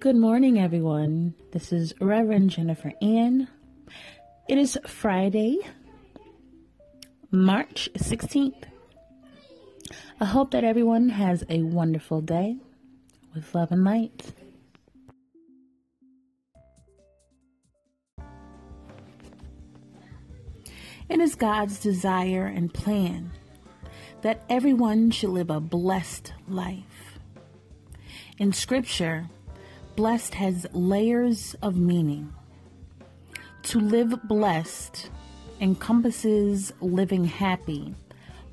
Good morning, everyone. This is Reverend Jennifer Ann. It is Friday, March 16th. I hope that everyone has a wonderful day with love and light. It is God's desire and plan that everyone should live a blessed life. In Scripture, blessed has layers of meaning. To live blessed encompasses living happy,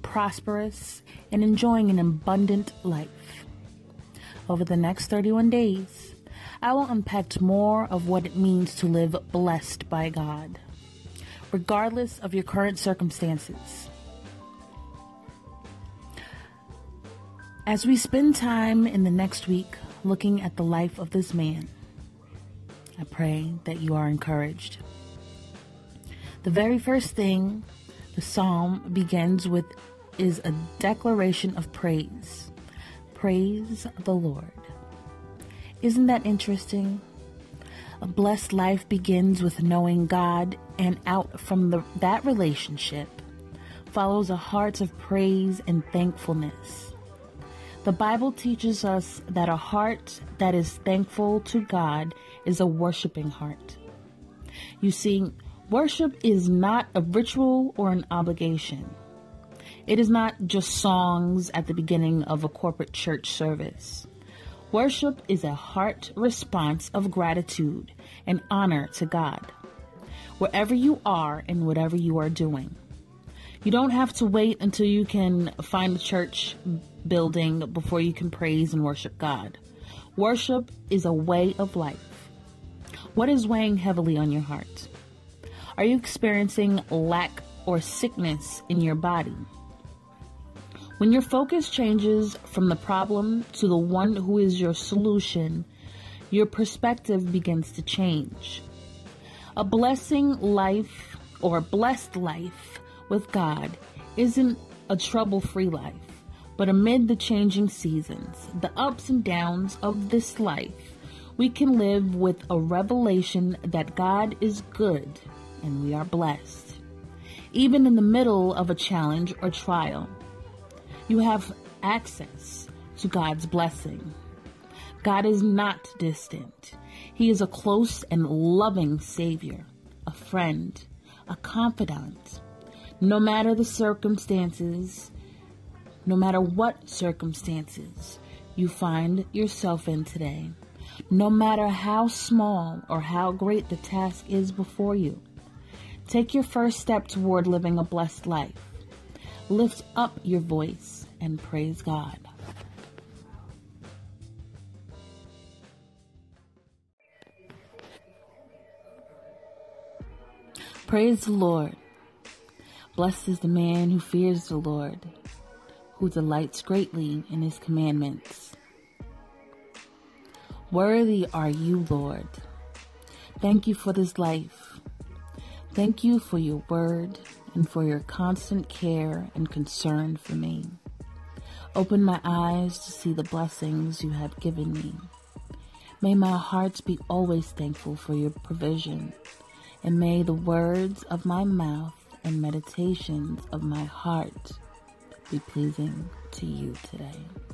prosperous, and enjoying an abundant life. Over the next 31 days, I will unpack more of what it means to live blessed by God regardless of your current circumstances. As we spend time in the next week looking at the life of this man, I pray that you are encouraged. The very first thing the psalm begins with is a declaration of praise. Praise the Lord. Isn't that interesting? A blessed life begins with knowing God, and out from the, that relationship follows a heart of praise and thankfulness. The Bible teaches us that a heart that is thankful to God is a worshiping heart. You see, worship is not a ritual or an obligation. It is not just songs at the beginning of a corporate church service. Worship is a heart response of gratitude and honor to God, wherever you are and whatever you are doing. You don't have to wait until you can find a church building before you can praise and worship God. Worship is a way of life. What is weighing heavily on your heart? Are you experiencing lack or sickness in your body? When your focus changes from the problem to the one who is your solution, your perspective begins to change. A blessing life or a blessed life with God isn't a trouble free life, but amid the changing seasons, the ups and downs of this life, we can live with a revelation that God is good and we are blessed. Even in the middle of a challenge or trial, you have access to God's blessing. God is not distant. He is a close and loving Savior, a friend, a confidant. No matter the circumstances, no matter what circumstances you find yourself in today, no matter how small or how great the task is before you, take your first step toward living a blessed life. Lift up your voice and praise God. Praise the Lord. Blessed is the man who fears the Lord, who delights greatly in his commandments. Worthy are you, Lord. Thank you for this life. Thank you for your word and for your constant care and concern for me. Open my eyes to see the blessings you have given me. May my heart be always thankful for your provision, and may the words of my mouth and meditations of my heart be pleasing to you today.